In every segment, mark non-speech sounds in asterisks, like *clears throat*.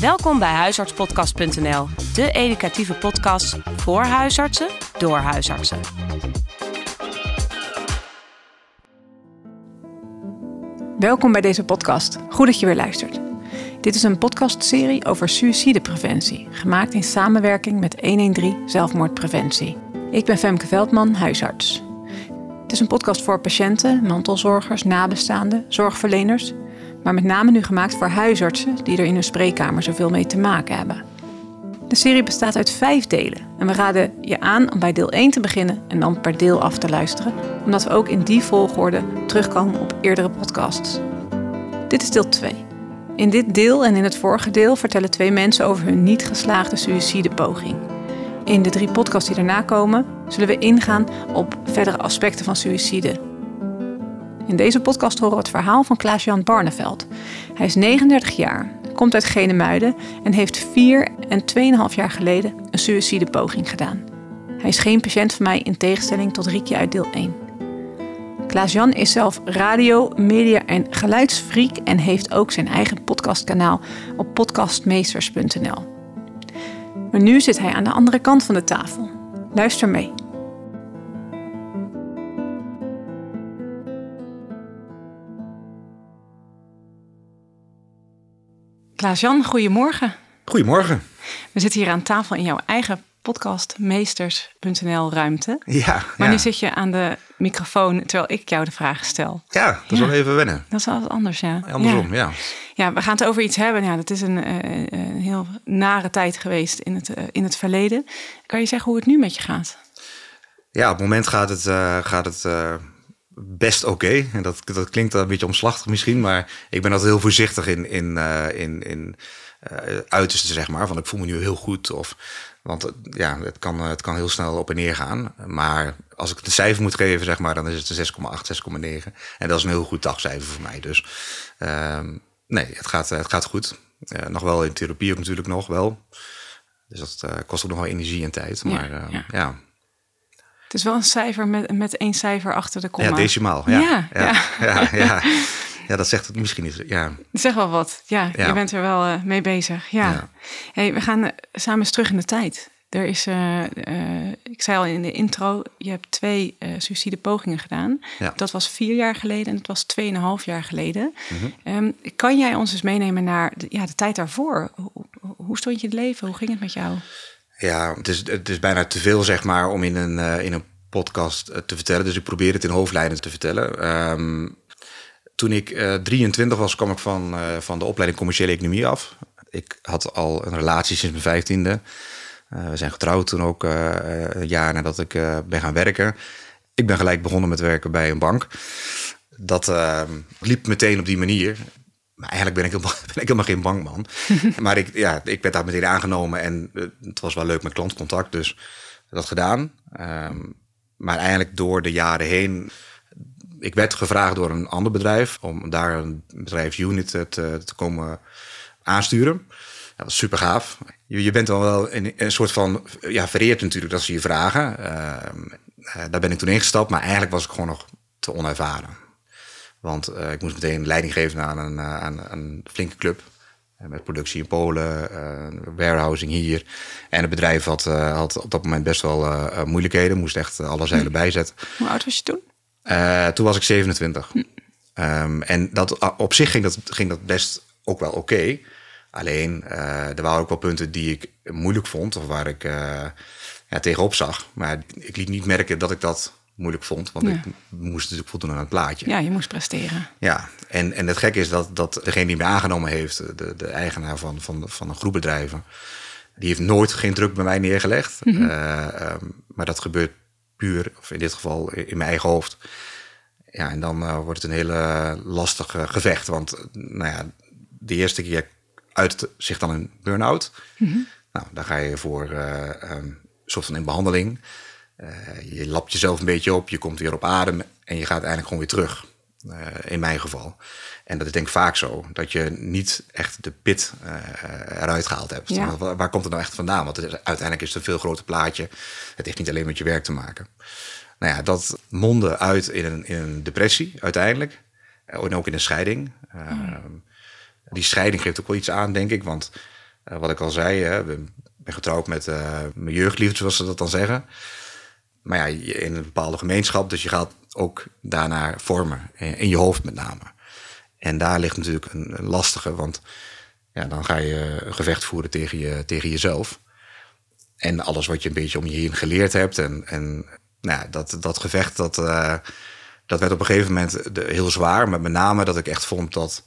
Welkom bij huisartspodcast.nl, de educatieve podcast voor huisartsen door huisartsen. Welkom bij deze podcast. Goed dat je weer luistert. Dit is een podcastserie over suïcidepreventie, gemaakt in samenwerking met 113 Zelfmoordpreventie. Ik ben Femke Veldman, huisarts. Het is een podcast voor patiënten, mantelzorgers, nabestaanden, zorgverleners, maar met name nu gemaakt voor huisartsen die er in hun spreekkamer zoveel mee te maken hebben. De serie bestaat uit vijf delen en we raden je aan om bij deel 1 te beginnen en dan per deel af te luisteren, omdat we ook in die volgorde terugkomen op eerdere podcasts. Dit is deel 2. In dit deel en in het vorige deel vertellen twee mensen over hun niet geslaagde suïcidepoging. In de drie podcasts die daarna komen, zullen we ingaan op verdere aspecten van suïcide. In deze podcast horen we het verhaal van Klaas-Jan Barneveld. Hij is 39 jaar, komt uit Genemuiden en heeft 4 en 2,5 jaar geleden een suïcidepoging gedaan. Hij is geen patiënt van mij in tegenstelling tot Riekje uit deel 1. Klaas-Jan is zelf radio, media en geluidsfreak en heeft ook zijn eigen podcastkanaal op podcastmeesters.nl. Maar nu zit hij aan de andere kant van de tafel. Luister mee. Klaas-Jan, goedemorgen. Goedemorgen. We zitten hier aan tafel in jouw eigen podcastmeesters.nl ruimte. Ja, Maar ja. nu zit je aan de microfoon terwijl ik jou de vragen stel. ja dat is Ja. wel even wennen. Dat is wel wat anders, ja. Andersom, Ja. ja. Ja, we gaan het over iets hebben. Ja, dat is een, eh, een heel nare tijd geweest in het, eh, in het verleden. Kan je zeggen hoe het nu met je gaat? Ja, op het moment gaat het, eh, gaat het eh, best oké. En dat, dat klinkt een beetje omslachtig misschien, maar ik ben altijd heel voorzichtig in, in, eh, in, in eh, uiterste, zeg maar. Van ik voel me nu heel goed. Of, want eh, ja, het kan, het kan heel snel op en neer gaan. Maar als ik een cijfer moet geven, zeg maar, dan is het een 6,8, 6,9. En dat is een heel goed dagcijfer voor mij. Dus ehm, nee, het gaat, het gaat goed. Nog wel in therapie ook natuurlijk nog wel. Dus dat kost ook nog wel energie en tijd. Maar eh, ja. ja. Het is wel een cijfer met, met één cijfer achter de komma. Ja, decimaal. Ja, Ja, ja, ja. ja, *laughs* ja. dat zegt het misschien niet. Ja, Zeg wel wat. Ja, je bent er wel eh, mee bezig. Ja. Hey, we gaan eh, samen eens terug in de tijd. Er is, eh, ik zei al in de intro, je hebt twee suïcidepogingen gedaan. Ja. Dat was vier jaar geleden en dat was tweeënhalf jaar geleden. Mhm. Ehm, kan jij ons eens meenemen naar de, ja, de tijd daarvoor? Hoe, hoe- stond je het leven? Hoe ging het met jou? Ja het, is, het is bijna te veel, zeg maar, om in een, eh, in een podcast eh, te vertellen. Dus ik probeer het in hoofdlijnen te vertellen. Ehm, toen ik eh 23 was, kwam ik van, eh, van de opleiding commerciële economie af. Ik had al een relatie sinds mijn vijftiende. Eh we zijn getrouwd toen ook eh, eh, een jaar nadat ik eh, ben gaan werken. Ik ben gelijk begonnen met werken bij een bank. Dat eh, liep meteen op die manier. Maar eigenlijk ben ik helemaal, *laughs* ben ik helemaal geen bankman. *laughs* maar ik, ja, ik werd daar meteen aangenomen en eh, het was wel leuk met klantcontact. Dus dat gedaan. Ehm, maar eigenlijk door de jaren heen. Ik werd gevraagd door een ander bedrijf om daar een bedrijfsunit te, te, te komen aansturen. Dat was super gaaf. Je, je bent dan wel in een soort van ja, vereerd natuurlijk dat ze je vragen. Ehm, eh, daar ben ik toen ingestapt, maar eigenlijk was ik gewoon nog te onervaren. Want eh, ik moest meteen leiding geven aan een, eh, aan, aan een flinke club. Eh, Met productie in Polen, eh, warehousing hier. En het bedrijf had, had op dat moment best wel moeilijkheden. Moest echt alle zeilen bijzetten. Hoe oud was je toen? Toen was ik 27. Ehm, en dat, ah, op zich ging dat, ging dat best ook wel oké. Alleen, er waren ook wel punten die ik moeilijk vond. Of waar ik ja, tegenop zag. Maar ik liet niet merken dat ik dat moeilijk vond. Want Ja. ik moest natuurlijk voldoen aan het plaatje. Ja, je moest presteren. Ja, en, en het gekke is dat, dat degene die me aangenomen heeft, de, de eigenaar van, van, van een groep bedrijven, die heeft nooit geen druk bij mij neergelegd. Eh, ehm, maar dat gebeurt puur, of in dit geval in mijn eigen hoofd. Ja, en dan eh, wordt het een hele lastig eh, gevecht. Want nou ja, de eerste keer uit zich dan een burn-out. Nou, daar ga je voor een soort van in behandeling. Eh, je lapt jezelf een beetje op, je komt weer op adem en je gaat eigenlijk gewoon weer terug. Eh, in mijn geval. En dat is denk ik vaak zo. Dat je niet echt de pit eh, eruit gehaald hebt. Ja. Waar, waar komt het nou echt vandaan? Want het is, uiteindelijk is het een veel groter plaatje. Het heeft niet alleen met je werk te maken. Nou ja, dat mondde uit in een, in een depressie uiteindelijk. En ook in een scheiding. Eh, Die scheiding geeft ook wel iets aan, denk ik. Want wat ik al zei, hè, ik ben getrouwd met mijn jeugdliefde, zoals ze dat dan zeggen. Maar ja, in een bepaalde gemeenschap, dus je gaat ook daarnaar vormen, in je hoofd met name. En daar ligt natuurlijk een, lastige, want ja, dan ga je een gevecht voeren tegen, je, tegen jezelf. En alles wat je een beetje om je heen geleerd hebt. En, en nou ja, dat, dat gevecht, dat, uh, dat werd op een gegeven moment heel zwaar. Met name dat ik echt vond dat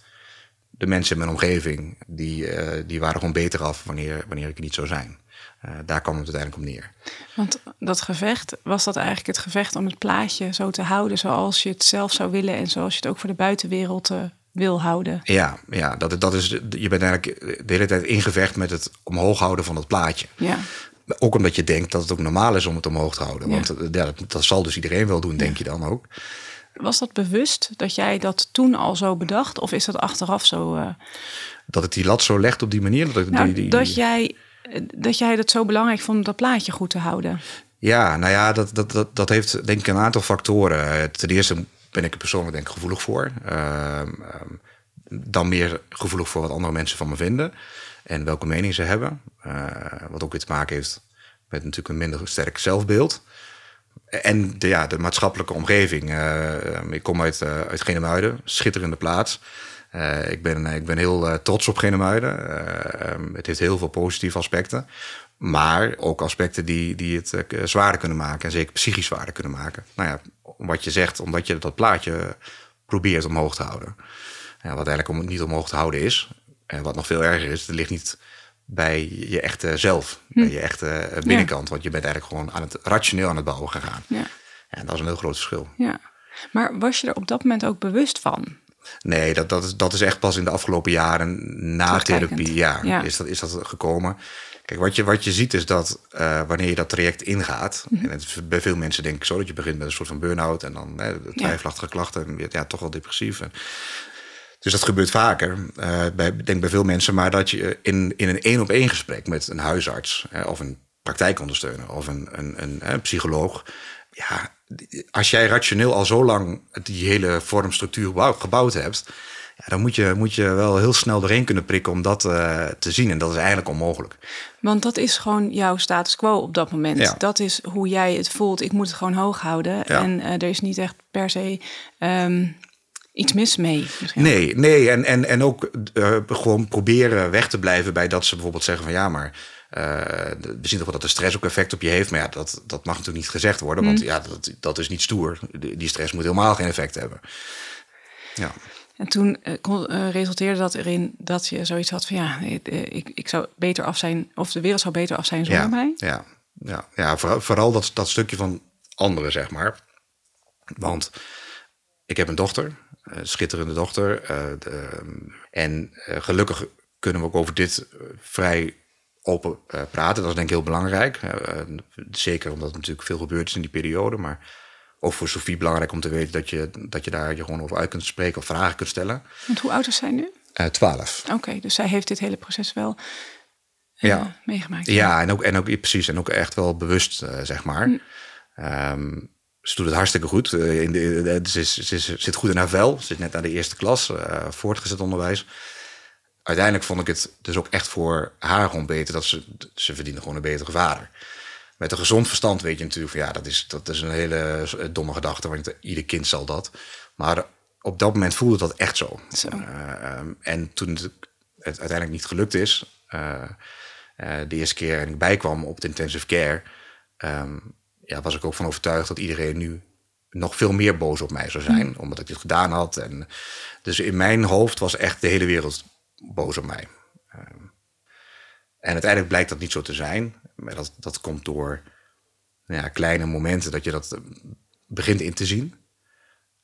de mensen in mijn omgeving, die, uh, die waren gewoon beter af wanneer, wanneer ik niet zou zijn. Uh, daar kwam het uiteindelijk op neer. Want dat gevecht, was dat eigenlijk het gevecht om het plaatje zo te houden zoals je het zelf zou willen en zoals je het ook voor de buitenwereld wil houden? Ja, ja dat, dat is, je bent eigenlijk de hele tijd ingevecht met het omhoog houden van het plaatje. Ja. Ook omdat je denkt dat het ook normaal is om het omhoog te houden. Want ja, dat, dat, zal dus iedereen wel doen, denk je dan ook. Was dat bewust dat jij dat toen al zo bedacht? Of is dat achteraf zo? Uh... Dat het die lat zo legt op die manier? Dat, nou, die, die, dat, jij, dat jij het zo belangrijk vond om dat plaatje goed te houden? Ja, nou ja, dat, dat, dat, dat heeft denk ik een aantal factoren. Ten eerste ben ik er persoonlijk denk ik gevoelig voor. Uh, dan meer gevoelig voor wat andere mensen van me vinden. En welke mening ze hebben. Uh, wat ook weer te maken heeft met natuurlijk een minder sterk zelfbeeld. En de, ja, de maatschappelijke omgeving. Uh, ik kom uit, uit Genemuiden, schitterende plaats. Uh, ik, ben, ik ben heel trots op Genemuiden. Um, het heeft heel veel positieve aspecten. Maar ook aspecten die, die het zwaarder kunnen maken. En zeker psychisch zwaarder kunnen maken. Nou ja, wat je zegt, omdat je dat plaatje probeert omhoog te houden. Ja, wat eigenlijk om, niet omhoog te houden is. En wat nog veel erger is, het ligt niet bij je echte zelf, hm. bij je echte binnenkant. Want je bent eigenlijk gewoon aan het rationeel aan het bouwen gegaan. Ja. En dat is een heel groot verschil. Ja. Maar was je er op dat moment ook bewust van? Nee, dat, dat, is, dat is echt pas in de afgelopen jaren na therapie ja, Is, dat, is dat gekomen. Kijk, wat je, wat je ziet is dat uh, wanneer je dat traject ingaat, mm -hmm. en het is bij veel mensen denk ik zo dat je begint met een soort van burn-out en dan hè, twijfelachtige klachten en ja, toch wel depressief. En, dus dat gebeurt vaker, uh, bij, denk bij veel mensen, maar dat je in, in een één op één gesprek met een huisarts hè, of een praktijkondersteuner of een, een, een, een, psycholoog, ja, als jij rationeel al zo lang die hele vormstructuur gebouwd hebt, ja, dan moet je, moet je wel heel snel doorheen kunnen prikken om dat uh, te zien. En dat is eigenlijk onmogelijk. Want dat is gewoon jouw status quo op dat moment. Ja. Dat is hoe jij het voelt. Ik moet het gewoon hoog houden. Ja. En uh, er is niet echt per se um, iets mis mee. Misschien. Nee, nee. En, en, en ook uh, gewoon proberen weg te blijven bij dat ze bijvoorbeeld zeggen van ja, maar. Uh, we zien toch wel dat de stress ook effect op je heeft. Maar ja, dat, dat mag natuurlijk niet gezegd worden. Want mm. ja, dat, dat is niet stoer. Die stress moet helemaal geen effect hebben. Ja. En toen uh, resulteerde dat erin dat je zoiets had van ja, ik, ik zou beter af zijn, of de wereld zou beter af zijn zonder ja, mij. Ja, ja, ja vooral, vooral dat, dat stukje van anderen, zeg maar. Want ik heb een dochter, een schitterende dochter. Uh, de, en gelukkig kunnen we ook over dit vrij open praten. Dat is denk ik heel belangrijk. zeker omdat er natuurlijk veel gebeurd is in die periode. Maar ook voor Sofie belangrijk om te weten dat je, dat je daar je gewoon over uit kunt spreken of vragen kunt stellen. Want hoe oud is zij nu? Twaalf. Oké, dus zij heeft dit hele proces wel ja. meegemaakt. Ja, en ook, en ook precies, en ook echt wel bewust, zeg maar. Hm. Um, ze doet het hartstikke goed. in de, ze, zit goed in haar vel. Ze zit net naar de eerste klas, voortgezet onderwijs. Uiteindelijk vond ik het dus ook echt voor haar gewoon beter dat ze, ze verdiende gewoon een betere vader met een gezond verstand weet je natuurlijk van ja, dat is, dat is een hele domme gedachte, want ieder kind zal dat. Maar op dat moment voelde dat echt zo. zo. Uh, en toen het, uiteindelijk niet gelukt is, uh, uh, de eerste keer en ik bijkwam op de intensive care, um, ja, was ik ook van overtuigd dat iedereen nu nog veel meer boos op mij zou zijn, mm. omdat ik dit gedaan had. En dus in mijn hoofd was echt de hele wereld boos op mij. Um, en uiteindelijk blijkt dat niet zo te zijn. Maar dat, dat komt door nou ja, kleine momenten dat je dat eh, begint in te zien.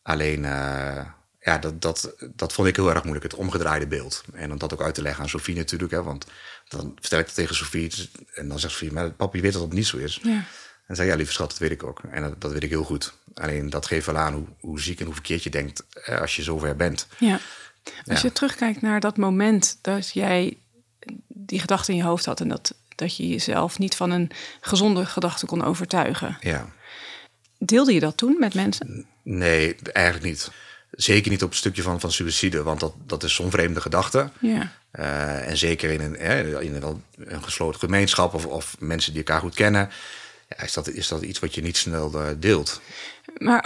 Alleen, uh, ja, dat, dat, dat vond ik heel erg moeilijk, het omgedraaide beeld. En om dat ook uit te leggen aan Sofie natuurlijk. Hè, want dan vertel ik het tegen Sofie. En dan zegt Sofie, maar papi weet dat het niet zo is. Ja. En zei, ja, lieve schat, dat weet ik ook. En dat, dat weet ik heel goed. Alleen dat geeft wel aan hoe, hoe ziek en hoe verkeerd je denkt eh, als je zover bent. Ja. Als je terugkijkt naar dat moment dat jij die gedachte in je hoofd had en dat, dat je jezelf niet van een gezonde gedachte kon overtuigen. Ja. Deelde je dat toen met mensen? Nee, eigenlijk niet. Zeker niet op het stukje van, van suïcide, want dat, dat is zo'n vreemde gedachte. Ja. en zeker in een, in een, een gesloten gemeenschap of, of, mensen die elkaar goed kennen, ja, is, dat, is dat iets wat je niet snel deelt. Maar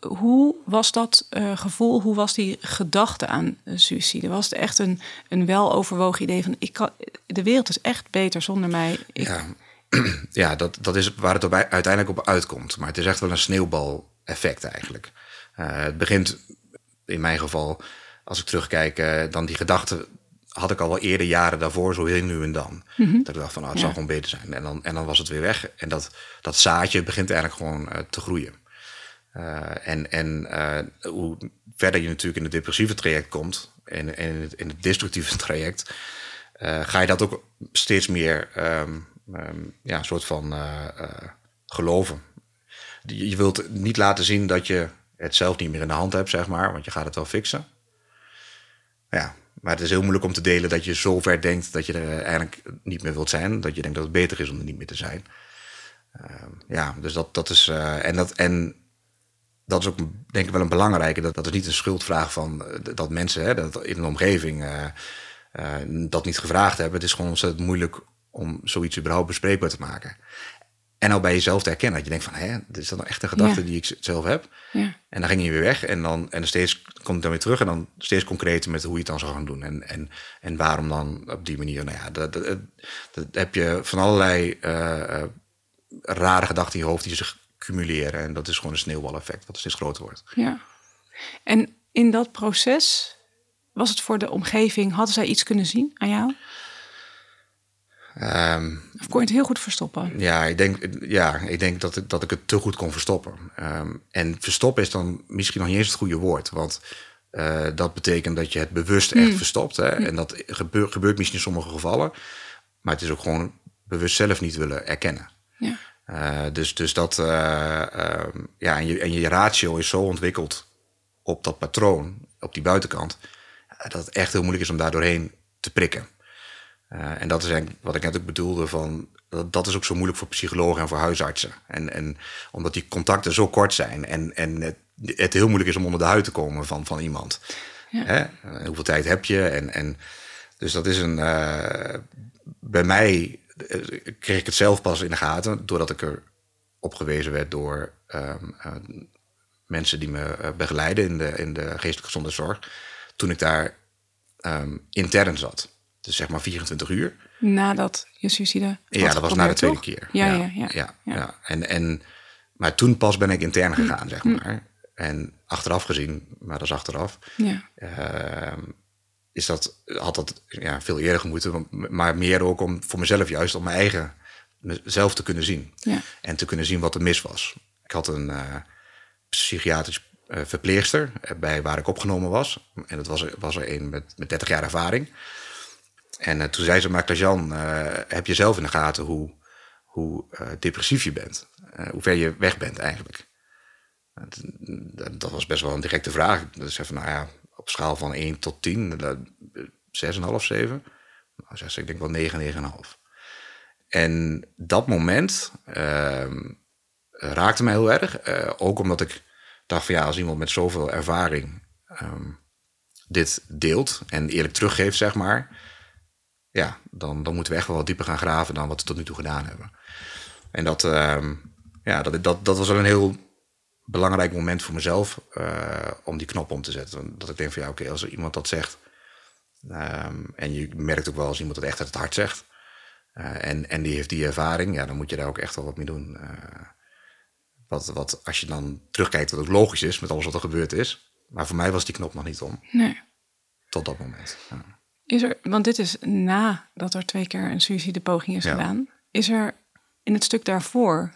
hoe was dat gevoel, hoe was die gedachte aan suïcide? Was het echt een, een weloverwogen idee van ik kan, de wereld is echt beter zonder mij? Ik... Ja, *clears throat* ja dat, dat is waar het op, uiteindelijk op uitkomt. Maar het is echt wel een sneeuwbal-effect eigenlijk. het begint in mijn geval, als ik terugkijk, uh, dan die gedachte had ik al wel eerder jaren daarvoor, zo heel nu en dan. Mhm. Dat ik dacht van, nou, het ja. zal gewoon beter zijn. En dan, en dan was het weer weg. En dat, dat zaadje begint eigenlijk gewoon uh, te groeien. Uh, en en hoe verder je natuurlijk in het depressieve traject komt... en, en in, het, in het destructieve *laughs* traject... ga je dat ook steeds meer um, um, ja, een soort van geloven. Je wilt niet laten zien dat je het zelf niet meer in de hand hebt, zeg maar, want je gaat het wel fixen. Ja, maar het is heel moeilijk om te delen dat je zo ver denkt dat je er eigenlijk niet meer wilt zijn. Dat je denkt dat het beter is om er niet meer te zijn. Uh, ja, dus dat, dat is. En, dat, en dat is ook denk ik wel een belangrijke. Dat, dat is niet een schuldvraag van uh, dat mensen hè, dat in een omgeving uh, dat niet gevraagd hebben. Het is gewoon ontzettend moeilijk om zoiets überhaupt bespreekbaar te maken. En al bij jezelf te herkennen. Dat je denkt van, hè, is dat nou echt een gedachte die ik zelf heb? Ja. En dan ging je weer weg. En dan, en dan steeds komt het dan weer terug. En dan steeds concreter met hoe je het dan zou gaan doen. En, en, en waarom dan op die manier. Nou ja, dat, dat, dat heb je van allerlei uh, rare gedachten in je hoofd die zich cumuleren. En dat is gewoon een sneeuwbaleffect wat steeds groter wordt. Ja. En in dat proces was het voor de omgeving, hadden zij iets kunnen zien aan jou? Um, of kon je het heel goed verstoppen? Ja, ik denk, ja, ik denk dat, ik, dat ik het te goed kon verstoppen. Um, en verstoppen is dan misschien nog niet eens het goede woord. Want uh, dat betekent dat je het bewust echt mm. verstopt. Hè? Mm. En dat gebeurt, gebeurt misschien in sommige gevallen. Maar het is ook gewoon bewust zelf niet willen erkennen. Ja. Uh, dus, dus dat, uh, ja, en je, en je ratio is zo ontwikkeld op dat patroon, op die buitenkant, dat het echt heel moeilijk is om daar doorheen te prikken. Uh, en dat is eigenlijk wat ik net ook bedoelde van dat, dat, is ook zo moeilijk voor psychologen en voor huisartsen. En, en omdat die contacten zo kort zijn en, en het, het heel moeilijk is om onder de huid te komen van, van iemand. Ja. Hè? Hoeveel tijd heb je? En, en, dus dat is een. Uh, bij mij kreeg ik het zelf pas in de gaten doordat ik er op gewezen werd door um, mensen die me begeleiden in de, in de geestelijke gezondheidszorg. Toen ik daar um, intern zat. Dus zeg maar 24 uur. Nadat je suicide. Ja, dat was na de tweede keer. Ja, ja, ja. ja, ja, En, en, maar toen pas ben ik intern hm. gegaan, zeg hm. maar. En achteraf gezien, maar dat is achteraf. Ja. Uh, is dat, had dat ja, veel eerder gemoeten. Maar meer ook om voor mezelf juist om mijn eigen mezelf te kunnen zien. Ja. En te kunnen zien wat er mis was. Ik had een uh, psychiatrisch uh, verpleegster bij waar ik opgenomen was. En dat was, was er een met, met 30 jaar ervaring. En uh, toen zei ze, maar Jan, uh, heb je zelf in de gaten hoe, hoe depressief je bent? hoe ver je weg bent eigenlijk? dat was best wel een directe vraag. Dus zei van, nou ja, op schaal van 1 tot 10, 6,5, 7. Nou, zeg, ik denk wel 9, 9,5. En dat moment ehm, raakte mij heel erg. ook omdat ik dacht van ja, als iemand met zoveel ervaring um, dit deelt en eerlijk teruggeeft, zeg maar ja, dan, dan moeten we echt wel wat dieper gaan graven dan wat we tot nu toe gedaan hebben. En dat, uh, ja, dat, dat, dat was wel een heel belangrijk moment voor mezelf uh, om die knop om te zetten. Dat ik denk van ja, oké, als er iemand dat zegt. Um, en je merkt ook wel als iemand dat echt uit het hart zegt. Uh, en, en die heeft die ervaring, ja, dan moet je daar ook echt wel wat mee doen. Uh, wat, wat als je dan terugkijkt, wat ook logisch is met alles wat er gebeurd is. Maar voor mij was die knop nog niet om. Nee. Tot dat moment. Ja. Is er, want dit is nadat er twee keer een suïcidepoging is gedaan. Is er in het stuk daarvoor,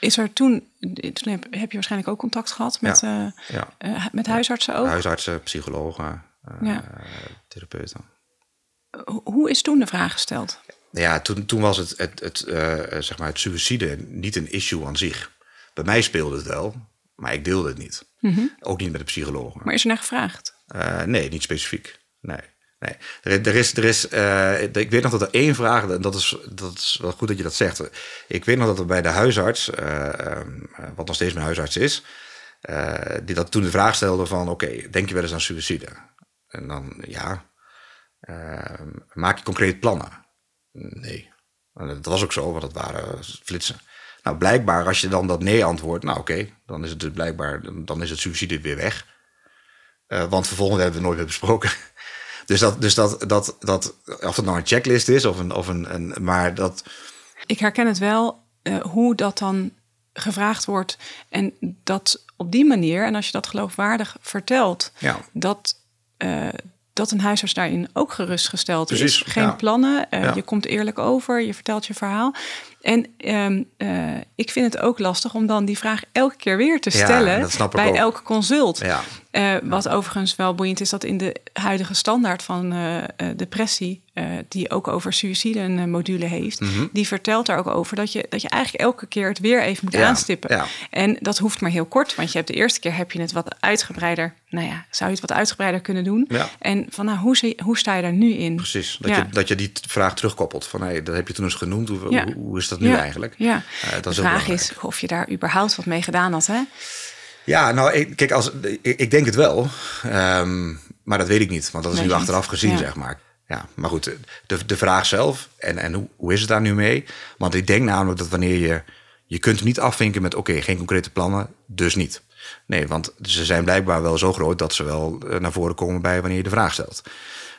is er toen, toen heb, heb je waarschijnlijk ook contact gehad met, ja. Uh, met huisartsen ook? Huisartsen, psychologen, uh, therapeuten. Hoe is toen de vraag gesteld? Ja, toen, toen was het, het, het, zeg maar het suïcide niet een issue aan zich. Bij mij speelde het wel, maar ik deelde het niet. Mhm. Ook niet met de psychologen. Maar is er naar gevraagd? nee, niet specifiek. Nee. Nee, er, is, er is uh, ik weet nog dat er één vraag, en dat is, dat is wel goed dat je dat zegt. Ik weet nog dat er bij de huisarts, uh, wat nog steeds mijn huisarts is, die dat toen de vraag stelde van, oké, denk je wel eens aan suïcide? En dan, ja. Ehm, maak je concreet plannen? Nee. Dat was ook zo, want dat waren flitsen. Nou, blijkbaar als je dan dat nee antwoordt, nou oké, dan is het dus blijkbaar, dan is het subsidie weer weg. Want vervolgens hebben we nooit meer besproken. Dus dat, dus dat, dat, dat, of het nou een checklist is of een, of een, een maar dat. Ik herken het wel, uh, hoe dat dan gevraagd wordt. En dat op die manier, en als je dat geloofwaardig vertelt, ja. dat, uh, dat een huisarts daarin ook gerustgesteld Precies, is. Geen ja. plannen, uh, Ja. je komt eerlijk over, je vertelt je verhaal. En ehm, eh, ik vind het ook lastig om dan die vraag elke keer weer te stellen bij ook. elke consult. Eh, wat overigens wel boeiend is, dat in de huidige standaard van eh, eh, depressie, die ook over suïcide een module heeft, die vertelt daar ook over dat je, dat je eigenlijk elke keer het weer even moet Mhm. Ja, aanstippen. ja. En dat hoeft maar heel kort, want je hebt de eerste keer heb je het wat uitgebreider. Nou ja, zou je het wat uitgebreider kunnen doen? Ja. En van nou, hoe, zie- hoe sta je daar nu in? precies. Dat, je, dat je die vraag terugkoppelt. Van hey, dat heb je toen eens genoemd. Hoe, hoe, hoe is dat nu eigenlijk? Ja. Dat de is vraag is of je daar überhaupt wat mee gedaan had. Hè? Ja, nou, ik, kijk, als, ik, ik denk het wel. Ehm, maar dat weet ik niet, want dat is nu achteraf gezien, Ja. zeg maar. Ja, maar goed, de, de vraag zelf en, en hoe, hoe is het daar nu mee? Want ik denk namelijk dat wanneer je... Je kunt hem niet afvinken met, oké, geen concrete plannen, dus niet. Nee, want ze zijn blijkbaar wel zo groot dat ze wel eh, naar voren komen bij wanneer je de vraag stelt.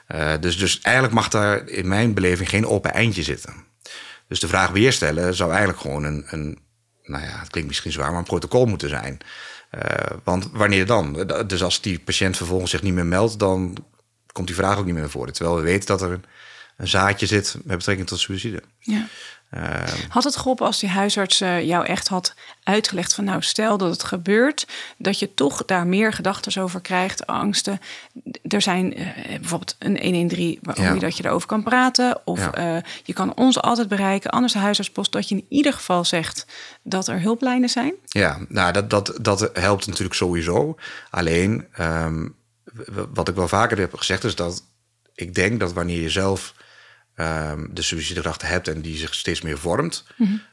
Eh, dus, dus eigenlijk mag daar in mijn beleving geen open eindje zitten. Dus de vraag weer stellen zou eigenlijk gewoon een, een nou ja, het klinkt misschien zwaar, maar een protocol moeten zijn. Eh, want wanneer dan? Dus als die patiënt vervolgens zich niet meer meldt, dan komt die vraag ook niet meer naar voren. Terwijl we weten dat er een, zaadje zit met betrekking tot suïcide. Ja. Eh, Had het geholpen als die huisarts eh, jou echt had uitgelegd van nou stel dat het gebeurt, dat je toch daar meer gedachten over krijgt, angsten. Er zijn eh, bijvoorbeeld een 113 waarom Ja. je dat je erover kan praten. Of Ja. eh, je kan ons altijd bereiken, anders de huisartspost, dat je in ieder geval zegt dat er hulplijnen zijn. Ja, nou, dat, dat, dat helpt natuurlijk sowieso. Alleen, ehm, wat ik wel vaker heb gezegd, is dat ik denk dat wanneer je zelf ehm, de suïcidegedachte hebt en die zich steeds meer vormt,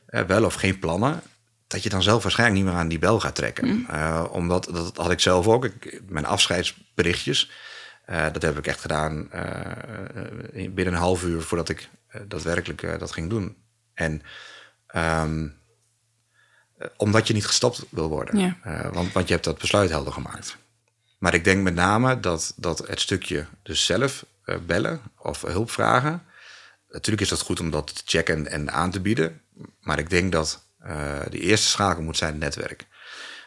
eh, wel of geen plannen, dat je dan zelf waarschijnlijk niet meer aan die bel gaat trekken. Eh, omdat, dat had ik zelf ook, ik, mijn afscheidsberichtjes, eh, dat heb ik echt gedaan in- binnen een half uur voordat ik daadwerkelijk dat ging doen. En ehm, eh, omdat je niet gestopt wil worden. Want, want je hebt dat besluit helder gemaakt. Maar ik denk met name dat, dat het stukje dus zelf bellen of hulp vragen. Natuurlijk is dat goed om dat te checken en aan te bieden. Maar ik denk dat eh, de eerste schakel moet zijn het netwerk.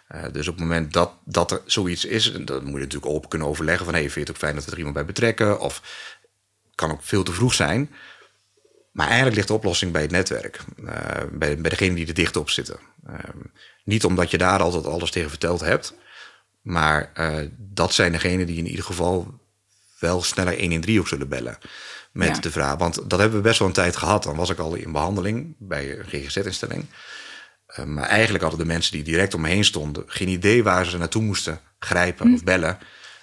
Eh, dus op het moment dat, dat er zoiets is, dan moet je natuurlijk open kunnen overleggen van hey, vind je het ook fijn dat we er iemand bij betrekken? Of kan ook veel te vroeg zijn. Maar eigenlijk ligt de oplossing bij het netwerk. eh, bij, bij degene die er dicht op zitten. Ehm, niet omdat je daar altijd alles tegen verteld hebt. Maar dat zijn degenen die in ieder geval wel sneller 113 ook zullen bellen. Met Ja. de vraag. Want dat hebben we best wel een tijd gehad. Dan was ik al in behandeling bij een GGZ-instelling. Eh, maar eigenlijk hadden de mensen die direct om me heen stonden... geen idee waar ze naartoe moesten grijpen of bellen...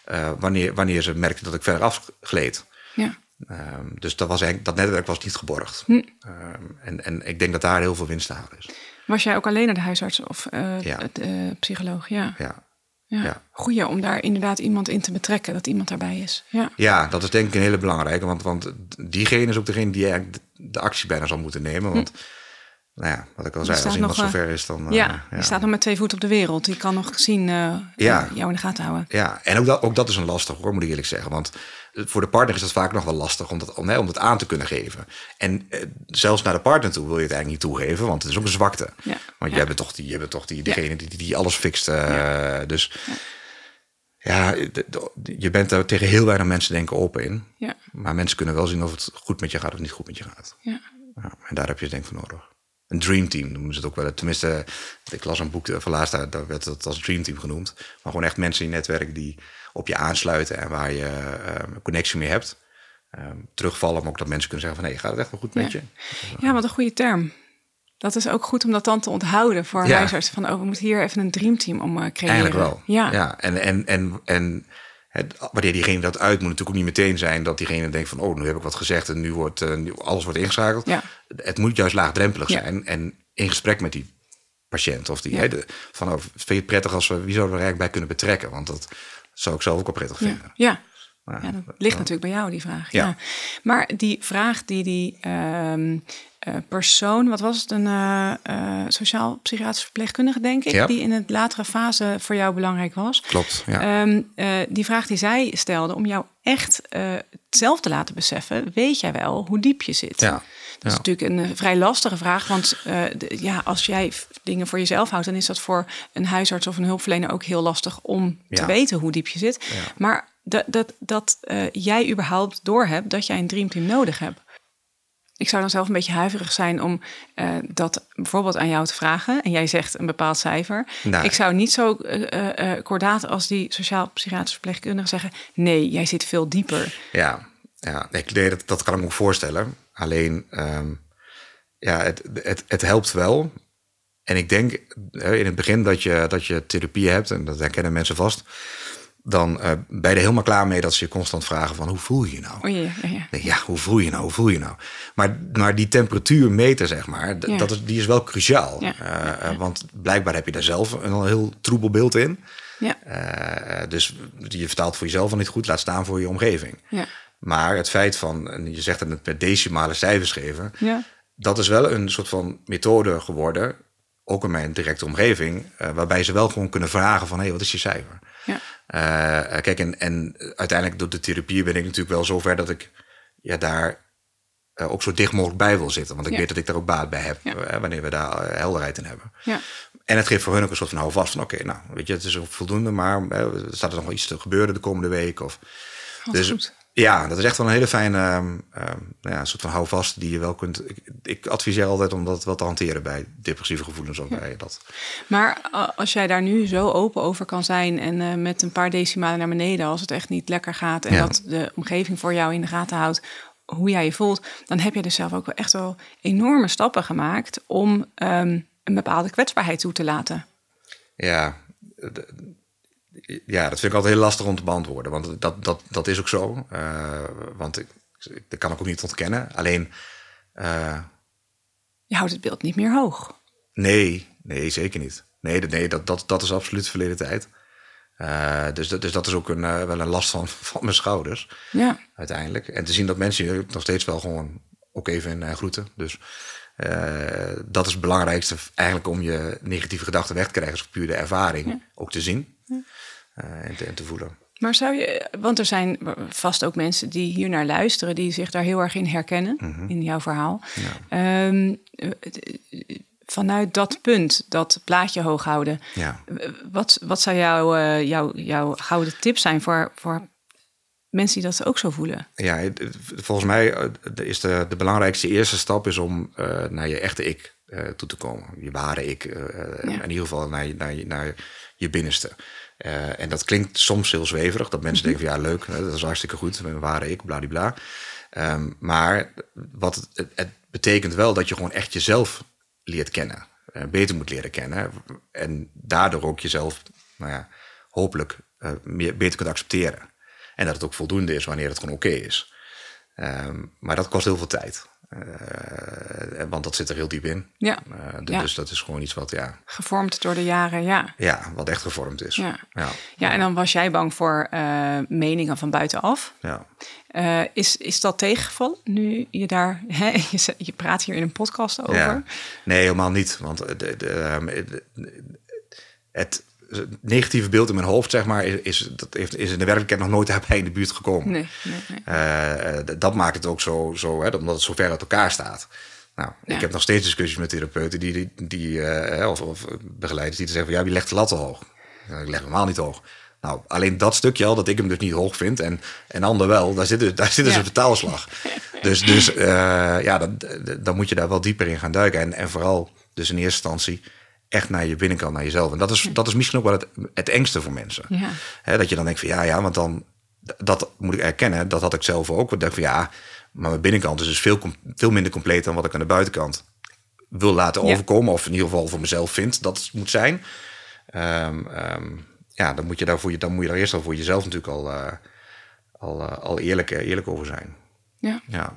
eh, wanneer, wanneer ze merkten dat ik verder afgleed. Ja. Ehm, dus dat, was eigenlijk, dat netwerk was niet geborgd. Hm. Ehm, en, en ik denk dat daar heel veel winst te halen is. Was jij ook alleen naar de huisarts of Ja. het, eh, psycholoog? Ja. Ja. Ja. Ja. Goeie om daar inderdaad iemand in te betrekken, dat iemand daarbij is. Ja. ja, dat is denk ik een hele belangrijke. Want, want diegene is ook degene die eigenlijk de, actie bijna zal moeten nemen. Want, nou ja, wat ik al zei, als iemand nog, eh, zover is, dan... Ja, die staat nog met twee voeten op de wereld. Die kan nog zien eh, Ja. jou in de gaten houden. Ja, en ook dat, ook dat is een lastig hoor, moet ik eerlijk zeggen. Want voor de partner is het vaak nog wel lastig om dat, om, hè, om dat aan te kunnen geven. En eh, zelfs naar de partner toe wil je het eigenlijk niet toegeven, want het is ook een zwakte. Ja. Want Ja. jij bent toch, die, jij bent toch die, diegene die, die alles fixt. Dus ja, je bent daar tegen heel weinig mensen denken open in. Ja. Maar mensen kunnen wel zien of het goed met je gaat of niet goed met je gaat. Ja. Ja, en daar heb je het denk ik voor nodig. Een dream team noemen ze het ook wel. Tenminste, ik las een boek van laatst, daar, werd het als dream team genoemd. Maar gewoon echt mensen in je netwerk die op je aansluiten en waar je eh, een connectie mee hebt. Ehm, terugvallen, maar ook dat mensen kunnen zeggen van... hé, gaat het echt wel goed met Ja. je? ja, wat een goede term. Dat is ook goed om dat dan te onthouden voor Ja. huisartsen. Van, oh, we moeten hier even een dreamteam om eh, creëren. Eigenlijk wel. Ja. ja. En, en, en, en het, wanneer diegene dat uit, moet natuurlijk ook niet meteen zijn... dat diegene denkt van, oh, nu heb ik wat gezegd en nu wordt nu alles wordt ingeschakeld. Ja. Het moet juist laagdrempelig Ja. zijn en in gesprek met die patiënt. Of die, Ja. hè, de, van, oh, vind je het prettig als we, wie zouden we er eigenlijk bij kunnen betrekken? Want dat zou ik zelf ook wel prettig vinden. ja. Ja, dat ligt natuurlijk bij jou, die vraag. Ja. Ja. Maar die vraag die die ehm, eh, persoon, wat was het, een eh, eh, sociaal-psychiatrisch verpleegkundige, denk ik, Ja. die in het latere fase voor jou belangrijk was. Klopt, ja. Ehm, eh, die vraag die zij stelde, om jou echt eh, zelf te laten beseffen, weet jij wel hoe diep je zit? ja. Dat is natuurlijk een eh, vrij lastige vraag, want eh, de- ja, als jij dingen voor jezelf houdt, dan is dat voor een huisarts of een hulpverlener ook heel lastig om te weten hoe diep je zit. Ja. Maar dat, dat, dat eh, jij überhaupt doorhebt dat jij een dreamteam nodig hebt. Ik zou dan zelf een beetje huiverig zijn om eh, dat bijvoorbeeld aan jou te vragen. En jij zegt een bepaald cijfer. Nou. Ik zou niet zo eh, eh, kordaat als die sociaal-psychiatrische verpleegkundige zeggen... nee, jij zit veel dieper. Ja, ja ik, nee, dat, dat kan ik me voorstellen. Alleen, ehm, ja, het, het, het helpt wel. En ik denk in het begin dat je, dat je therapie hebt, en dat herkennen mensen vast, dan eh, ben je er helemaal klaar mee dat ze je constant vragen van hoe voel je je nou? Oh ja, ja, ja. Nee, Ja, hoe voel je nou? Hoe voel je nou? Maar, maar die temperatuur meten, zeg maar, dat is, die is wel cruciaal. Eh, eh, want blijkbaar heb je daar zelf een heel troebel beeld in. dus je vertaalt voor jezelf al niet goed, laat staan voor je omgeving. Maar het feit van, en je zegt het met decimale cijfers geven, dat is wel een soort van methode geworden, ook in mijn directe omgeving, waarbij ze wel gewoon kunnen vragen van, hé, hey, wat is je cijfer? ja. Eh, kijk, en, en uiteindelijk door de therapie ben ik natuurlijk wel zover dat ik ja, daar eh, ook zo dicht mogelijk bij wil zitten. Want ik Ja. weet dat ik daar ook baat bij heb, Ja. eh, wanneer we daar eh, helderheid in hebben. ja. En het geeft voor hun ook een soort van houvast van, oké, nou, weet je, het is voldoende, maar eh, staat er nog wel iets te gebeuren de komende week? Of, dus goed. Ja, dat is echt wel een hele fijne ehm, ehm, nou ja, soort van houvast die je wel kunt. Ik, ik adviseer altijd om dat wel te hanteren bij depressieve gevoelens of bij dat. Maar a- als jij daar nu zo open over kan zijn en eh, met een paar decimalen naar beneden, als het echt niet lekker gaat en Ja. dat de omgeving voor jou in de gaten houdt hoe jij je voelt, dan heb je dus zelf ook wel echt wel enorme stappen gemaakt om ehm, een bepaalde kwetsbaarheid toe te laten. Ja, d- ja, dat vind ik altijd heel lastig om te beantwoorden. Want dat, dat, dat is ook zo. Eh, want ik, dat kan ik ook niet ontkennen. Alleen, eh, Je houdt het beeld niet meer hoog. nee, nee, zeker niet. Nee, dat- nee dat, dat, dat is absoluut verleden tijd. Eh, dus, dat- dus dat is ook een, wel een last van, *laughs* van mijn schouders. Ja, uiteindelijk. En te zien dat mensen je nog steeds wel gewoon ook even in, groeten. Dus dat is het belangrijkste eigenlijk om je negatieve gedachten weg te krijgen. Is puur de ervaring ook te zien eh, en, te, en te voelen. maar zou je, want er zijn vast ook mensen die hier naar luisteren, die zich daar heel erg in herkennen, in jouw verhaal. Ehm, eh, eh, vanuit dat punt, dat plaatje hoog houden, Ja. Wat, wat zou jouw, eh, jouw, jouw gouden tip zijn voor, voor mensen die dat ook zo voelen? Ja, volgens mij eh, is de, de belangrijkste eerste stap is om eh, naar je echte ik eh, toe te komen. Je ware ik. eh, eh, Ja. In ieder geval naar, naar, naar je binnenste. Eh, en dat klinkt soms heel zweverig. Dat mensen denken van ja, leuk, dat is hartstikke goed. Een ware ik, bladibla. Ehm maar wat het, het, betekent wel dat je gewoon echt jezelf leert kennen. eh, beter moet leren kennen. En daardoor ook jezelf, nou ja, hopelijk eh, beter kunt accepteren. En dat het ook voldoende is wanneer het gewoon oké is. Ehm, maar dat kost heel veel tijd. Eh, want dat zit er heel diep in. Ja. Eh, Ja. Dus dat is gewoon iets wat, ja, Gevormd door de jaren, ja. ja, wat echt gevormd is. Ja. ja. Ja, en dan was jij bang voor eh, meningen van buitenaf. ja. Is, is dat tegengevallen nu je daar... Hè, *laughs* je, je praat hier in een podcast over. Nee, helemaal niet. Want de, de, ehm, de- het negatieve beeld in mijn hoofd, zeg maar, is, is, dat heeft, is in de werkelijkheid nog nooit *laughs* bij in de buurt gekomen. Nee, nee, nee. Eh, d- dat maakt het ook zo, zo hè, omdat het zo ver uit elkaar staat. Nou, Ja. ik heb nog steeds discussies met therapeuten die, die, die eh, of, of begeleiders die te zeggen van ja, wie legt de lat te hoog? Ja, ik leg hem niet hoog. Nou, alleen dat stukje al, dat ik hem dus niet hoog vind en en ander wel, daar zit, dus- daar zit dus Ja. een vertaalslag. *laughs* Dus, dus eh, ja, dan, dan moet je daar wel dieper in gaan duiken. En, en vooral dus in eerste instantie echt naar je binnenkant, naar jezelf. En dat is, dat is misschien ook wel het, het engste voor mensen. Ja. Dat je dan denkt van ja, ja, want dan, dat moet ik erkennen, dat had ik zelf ook. Ik dacht van ja, maar mijn binnenkant is dus veel, veel minder compleet dan wat ik aan de buitenkant wil laten Ja. overkomen. Of in ieder geval voor mezelf vind dat het moet zijn. Ehm, ehm, ja, dan moet je daar voor je, dan moet je daar eerst al voor jezelf natuurlijk al, eh, al, eh, al eerlijk, eh, eerlijk over zijn. Ja. Ja.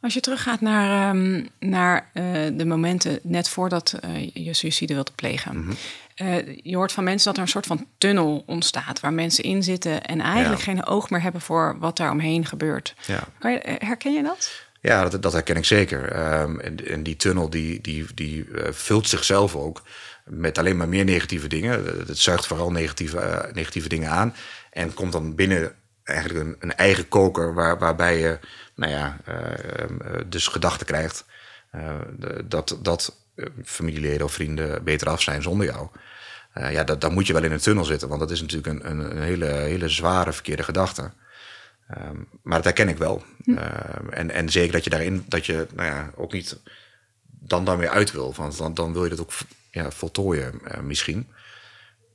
Als je teruggaat naar, ehm, naar eh, de momenten net voordat eh, je suïcide wilde plegen. Mhm. eh, je hoort van mensen dat er een soort van tunnel ontstaat waar mensen in zitten en eigenlijk Ja. geen oog meer hebben voor wat daar omheen gebeurt. Ja. Kan je, herken je dat? Ja, dat, dat herken ik zeker. Ehm, en, en die tunnel die, die, die vult zichzelf ook met alleen maar meer negatieve dingen. Het zuigt vooral negatieve, negatieve dingen aan. En komt dan binnen eigenlijk een, een eigen koker waar, waarbij je nou ja, eh, ehm, eh, dus gedachten krijgt eh, dat, dat familieleden of vrienden beter af zijn zonder jou. Ja, dat, dan moet je wel in een tunnel zitten, want dat is natuurlijk een, een, een hele, hele zware verkeerde gedachte. Ehm, maar dat herken ik wel. Ehm, en, en zeker dat je daarin, dat je nou ja, ook niet dan daarmee uit wil. Want dan, dan wil je dat ook ja, voltooien misschien.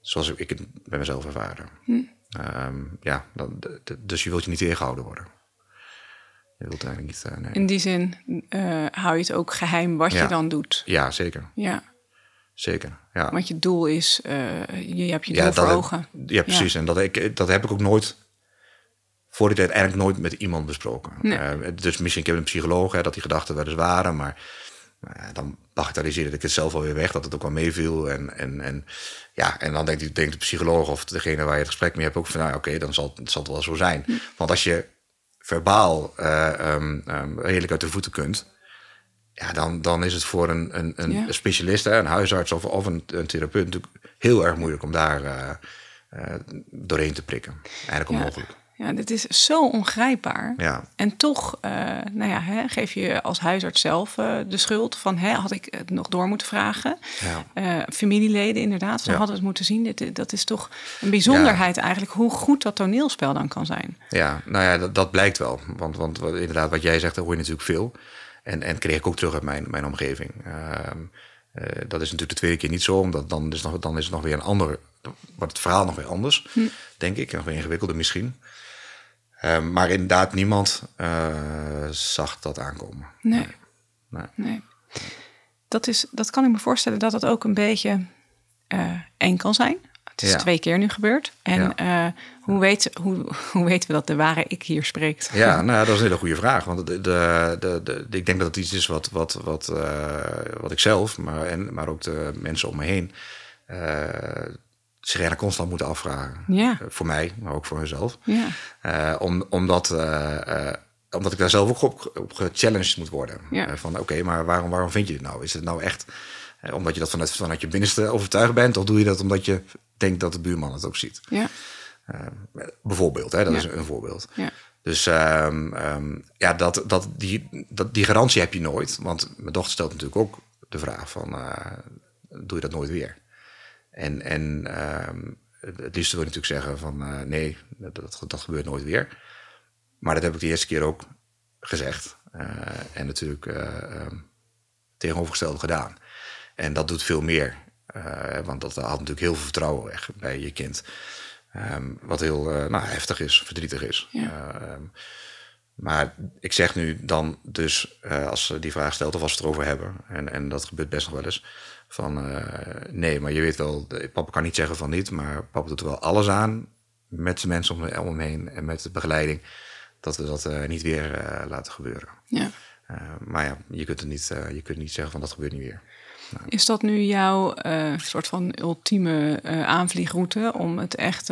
Zoals ik het bij mezelf ervaren. Ehm, ja, dan, dus je wilt je niet tegengehouden worden. Je wilt niet... eh, nee. In die zin eh, hou je het ook geheim wat je dan doet. Ja, zeker. Ja, Zeker. Ja. want je doel is, eh, je, je hebt je doel voor ogen. Ja, precies. En dat, ik, dat heb ik ook nooit voor die tijd eigenlijk nooit met iemand besproken. Nee. Dus misschien ik heb een psycholoog, hè, dat die gedachten wel eens waren, maar nou dan bagatelliseerde ik het zelf alweer weg, dat het ook wel meeviel. En, en, en, ja, en dan denkt, denkt de psycholoog of degene waar je het gesprek mee hebt ook van, nou oké, dan zal, het- zal het wel zo zijn. Hm. Want als je verbaal eh, ehm, ehm, redelijk uit de voeten kunt, ja, dan, dan is het voor een, een, een Ja. specialist, hè, een huisarts of, of een, een therapeut natuurlijk heel erg moeilijk om daar eh, eh, doorheen te prikken. Eigenlijk onmogelijk. Ja, dit is zo ongrijpbaar. Ja. En toch eh, nou ja, hè, geef je als huisarts zelf eh, de schuld van... Hè, had ik het nog door moeten vragen? Ja. Eh, familieleden inderdaad, Ja. hadden het moeten zien. Dit, dat is toch een bijzonderheid eigenlijk... hoe goed dat toneelspel dan kan zijn. Ja, nou ja, dat, dat blijkt wel. Want, want inderdaad, wat jij zegt, daar hoor je natuurlijk veel. En, en kreeg ik ook terug uit mijn, mijn omgeving. Ehm, eh, dat is natuurlijk de tweede keer niet zo, omdat dan is, nog, dan is het nog weer een ander. Wordt het verhaal nog weer anders, denk ik. Nog weer ingewikkelder misschien. Ehm, maar inderdaad, niemand eh, zag dat aankomen. Nee. Nee. Nee. Dat, is, dat kan ik me voorstellen dat dat ook een beetje eh, eng kan zijn. Het is Ja. twee keer nu gebeurd. En eh, hoe, weet, hoe, hoe weten we dat de ware ik hier spreekt? Ja, *laughs* nou, dat is een hele goede vraag. Want de, de, de, de- ik denk dat het iets is wat, wat, wat, wat ik zelf, maar, en, maar ook de mensen om me heen, zich eigenlijk constant moeten afvragen. Ja. Eh, voor mij, maar ook voor mezelf. Ja. Eh, om, omdat, eh, omdat ik daar zelf ook op, op gechallenged moet worden. Ja. Van oké, maar waarom, waarom vind je dit nou? Is het nou echt omdat je dat vanuit, vanuit je binnenste overtuigd bent? Of doe je dat omdat je denkt dat de buurman het ook ziet? Ja. Bijvoorbeeld, hè, dat is een voorbeeld. Ja. Dus ehm, ehm, ja, dat, dat, die, dat, die garantie heb je nooit. Want mijn dochter stelt natuurlijk ook de vraag van, doe je dat nooit weer? En, en ehm, het liefste wil je natuurlijk zeggen van, eh, nee, dat, dat, dat gebeurt nooit weer. Maar dat heb ik de eerste keer ook gezegd. Eh, en natuurlijk ehm, tegenovergestelde gedaan. En dat doet veel meer. want dat haalt natuurlijk heel veel vertrouwen weg bij je kind. Ehm, wat heel nou, heftig is, verdrietig is. Ja. Maar ik zeg nu dan dus, als ze die vraag stelt of als ze het erover hebben, en, en dat gebeurt best nog wel eens, van eh, nee, maar je weet wel, papa kan niet zeggen van niet, maar papa doet er wel alles aan met de mensen om, om hem heen en met de begeleiding, dat we dat eh, niet weer eh, laten gebeuren. Ja. Maar ja, je kunt, het niet, je kunt niet zeggen van dat gebeurt niet weer. Is dat nu jouw soort van ultieme aanvliegroute om het echt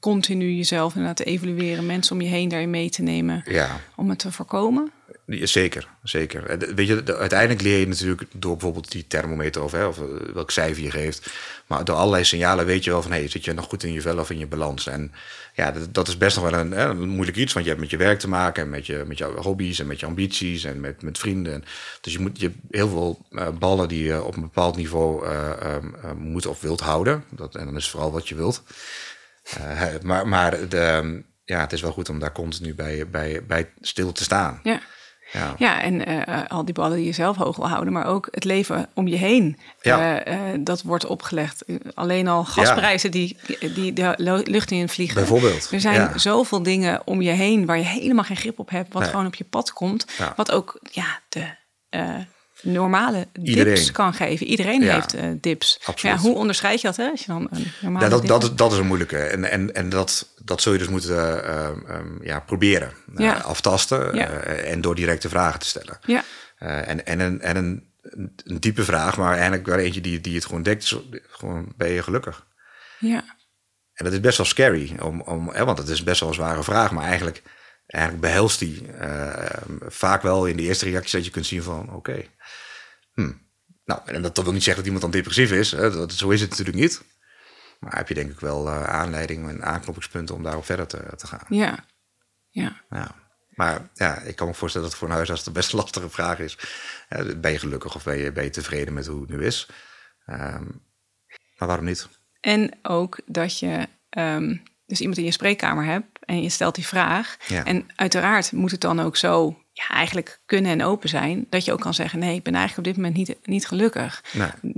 continu jezelf inderdaad te evalueren, mensen om je heen daarin mee te nemen, Ja, om het te voorkomen? Ja, Zeker, zeker. Eh, Weet je, de- uiteindelijk leer je natuurlijk door bijvoorbeeld die thermometer of, hè, of eh, welk cijfer je geeft. Maar door allerlei signalen weet je wel van, hey, zit je nog goed in je vel of in je balans? En ja, dat, dat is best nog wel een, hè, moeilijk iets, want je hebt met je werk te maken en met je, met jouw hobby's en met je ambities en met, met vrienden. Dus je, moet, je hebt heel veel eh, ballen die je op een bepaald niveau eh, ehm, eh, moet of wilt houden. Dat, en dan is vooral wat je wilt. Maar maar de, ehm, ja, het is wel goed om daar continu bij, bij, bij stil te staan. Ja. Ja. Ja, en eh, al die ballen die je zelf hoog wil houden, maar ook het leven om je heen. Ja. Eh, eh, dat wordt opgelegd. Alleen al gasprijzen die, die de lucht in vliegen. Bijvoorbeeld, Er zijn zoveel dingen om je heen waar je helemaal geen grip op hebt, wat Nee. gewoon op je pad komt. Wat ook ja, de normale dips kan geven. Iedereen Ja. heeft eh, dips. Absoluut. Ja, hoe onderscheid je dat hè, als je dan een normale Ja, dat, dip dat, is- dat is een moeilijke. En, en, en dat, dat zul je dus moeten eh, ehm, ja, proberen. eh, aftasten. En door directe vragen te stellen. Ja, en, en, een, en een een, diepe vraag, maar eigenlijk wel eentje die, die het gewoon dekt. Gewoon, ben je gelukkig? Ja. En dat is best wel scary, om, om, hè, want het is best wel een zware vraag, maar eigenlijk, eigenlijk behelst die vaak wel in de eerste reacties dat je kunt zien van, oké, hm. nou, en dat, dat wil niet zeggen dat iemand dan depressief is, hè, dat, zo is het natuurlijk niet. Maar heb je denk ik wel uh, aanleiding en aanknopingspunten om daarop verder te, te gaan. Ja. Ja. ja. Maar ja, ik kan me voorstellen dat het voor een huisarts de best *laughs* lastige vraag is. ben je gelukkig of ben je, ben je tevreden met hoe het nu is? Um, maar waarom niet? En ook dat je um, dus iemand in je spreekkamer hebt en je stelt die vraag. Ja. En uiteraard moet het dan ook zo ja, eigenlijk kunnen en open zijn. Dat je ook kan zeggen, nee, ik ben eigenlijk op dit moment niet, niet gelukkig.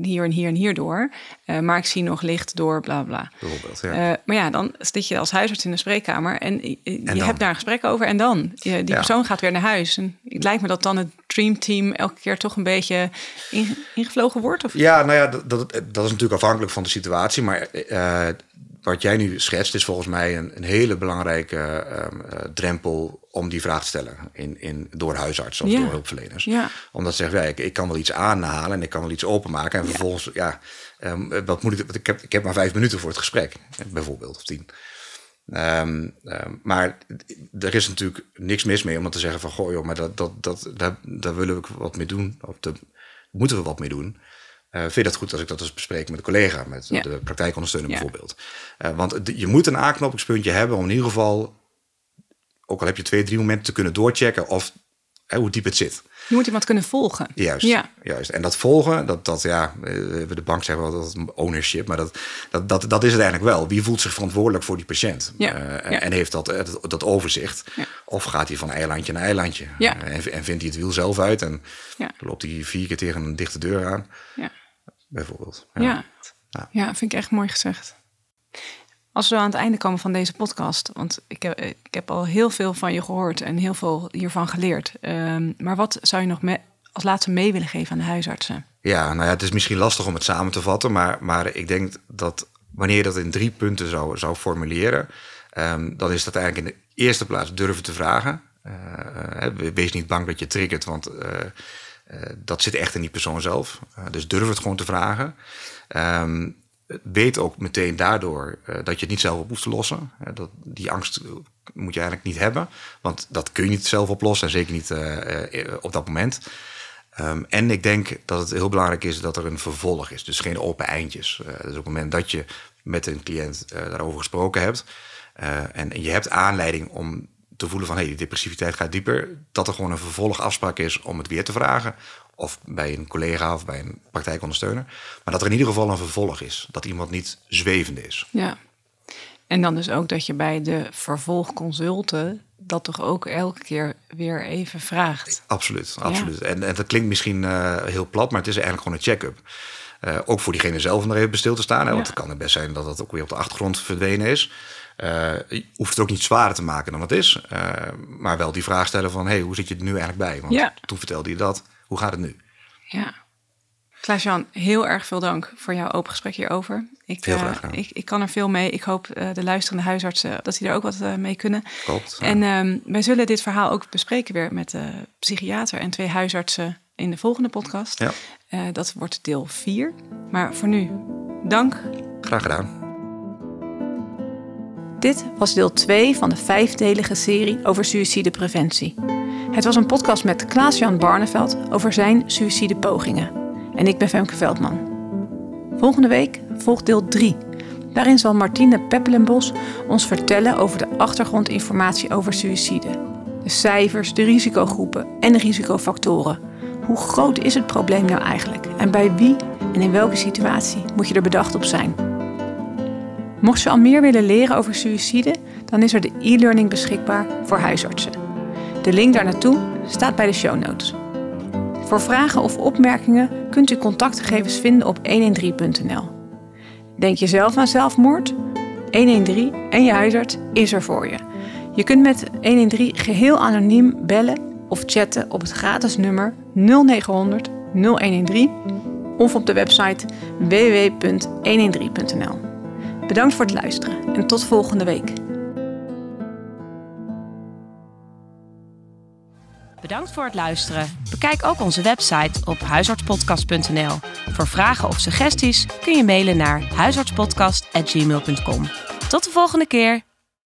Hier en hier en hierdoor. Uh, maar ik zie nog licht door, bla bla. Bijvoorbeeld, ja. Uh, maar ja, dan zit je als huisarts in de spreekkamer en, je dan? hebt daar een gesprek over. En dan, je, die Ja. persoon gaat weer naar huis. En het lijkt me dat dan het dreamteam elke keer toch een beetje in- ingevlogen wordt. Of Ja, nou ja, dat, dat, dat is natuurlijk afhankelijk van de situatie. Maar eh, wat jij nu schetst is volgens mij een, een hele belangrijke ehm, eh, drempel om die vraag te stellen in, in, door huisartsen of Ja. door hulpverleners. Ja. Omdat ze zeggen, ja, ik, ik kan wel iets aanhalen en ik kan wel iets openmaken. En vervolgens, ja, ehm, wat moet ik, want ik, heb, ik heb maar vijf minuten voor het gesprek, bijvoorbeeld, of tien. Ehm, maar er is natuurlijk niks mis mee om te zeggen van, goh joh, maar dat, dat, dat, daar, daar willen we wat mee doen. Of daar moeten we wat mee doen. Eh, vind je dat goed als ik dat eens bespreek met een collega, met Ja. de praktijkondersteuner Ja. bijvoorbeeld? Eh, want je moet een aanknopingspuntje hebben om in ieder geval, ook al heb je twee, drie momenten te kunnen doorchecken of hè, hoe diep het zit. je moet iemand kunnen volgen. Juist, Ja. juist. En dat volgen, dat, dat ja, eh, de bank zeggen wel dat ownership, maar dat, dat, dat, dat is het eigenlijk wel. Wie voelt zich verantwoordelijk voor die patiënt? Ja, ja. En heeft dat, dat, dat overzicht? Ja. Of gaat hij van eilandje naar eilandje? En, en vindt hij het wiel zelf uit en loopt hij vier keer tegen een dichte deur aan? Ja. Bijvoorbeeld. Ja. Ja. Ja. vind ik echt mooi gezegd. Als we aan het einde komen van deze podcast, want ik heb, ik heb al heel veel van je gehoord en heel veel hiervan geleerd. Ehm, maar wat zou je nog me- als laatste mee willen geven aan de huisartsen? Ja, nou ja, het is misschien lastig om het samen te vatten, maar, maar ik denk dat wanneer je dat in drie punten zou, zou formuleren, ehm, dan is dat eigenlijk in de eerste plaats durven te vragen. Eh, eh, wees niet bang dat je triggert, want eh, dat zit echt in die persoon zelf. Eh, dus durf het gewoon te vragen. Ehm, weet ook meteen daardoor eh, dat je het niet zelf op hoeft te lossen. Eh, dat, die angst eh, moet je eigenlijk niet hebben, want dat kun je niet zelf oplossen en zeker niet eh, eh, op dat moment. Ehm, en ik denk dat het heel belangrijk is dat er een vervolg is. Dus geen open eindjes. Eh, dus op het moment dat je met een cliënt eh, daarover gesproken hebt. eh, en je hebt aanleiding om te voelen van... hé, hey, die depressiviteit gaat dieper. Dat er gewoon een vervolgafspraak is om het weer te vragen. Of bij een collega of bij een praktijkondersteuner. Maar dat er in ieder geval een vervolg is. Dat iemand niet zwevende is. Ja. En dan dus ook dat je bij de vervolgconsulten dat toch ook elke keer weer even vraagt. Absoluut, absoluut. En, en dat klinkt misschien eh, heel plat, maar het is eigenlijk gewoon een check-up. Eh, ook voor diegene zelf om er even stil te staan. Hè, want Ja. het kan het best zijn dat dat ook weer op de achtergrond verdwenen is. Eh, je hoeft het ook niet zwaarder te maken dan het is. Eh, maar wel die vraag stellen van... hey, hoe zit je er nu eigenlijk bij? Want Ja. toen vertelde je dat. Hoe gaat het nu? Ja. Klaas-Jan, heel erg veel dank voor jouw open gesprek hierover. Ik, Heel eh, graag gedaan. ik, ik kan er veel mee. Ik hoop eh, de luisterende huisartsen dat die er ook wat mee kunnen. Klopt. ja. En ehm, wij zullen dit verhaal ook bespreken weer met de psychiater en twee huisartsen in de volgende podcast. Ja. Dat wordt deel 4. Maar voor nu, dank. Graag gedaan. Dit was deel 2 van de vijfdelige serie over suïcidepreventie. Het was een podcast met Klaas-Jan Barneveld over zijn suïcidepogingen. En ik ben Femke Veldman. Volgende week volgt deel 3. Daarin zal Martine Peppelenbos ons vertellen over de achtergrondinformatie over suïcide. De cijfers, de risicogroepen en de risicofactoren. Hoe groot is het probleem nou eigenlijk? En bij wie en in welke situatie moet je er bedacht op zijn? Mocht je al meer willen leren over suïcide, dan is er de e-learning beschikbaar voor huisartsen. De link daar naartoe staat bij de show notes. Voor vragen of opmerkingen kunt u contactgegevens vinden op 113.nl. Denk je zelf aan zelfmoord? 113 en je huisarts is er voor je. Je kunt met 113 geheel anoniem bellen of chatten op het gratis nummer 0900 0113 of op de website www.113.nl. Bedankt voor het luisteren en tot volgende week. Bedankt voor het luisteren. Bekijk ook onze website op huisartspodcast.nl. Voor vragen of suggesties kun je mailen naar huisartspodcast.gmail.com. Tot de volgende keer.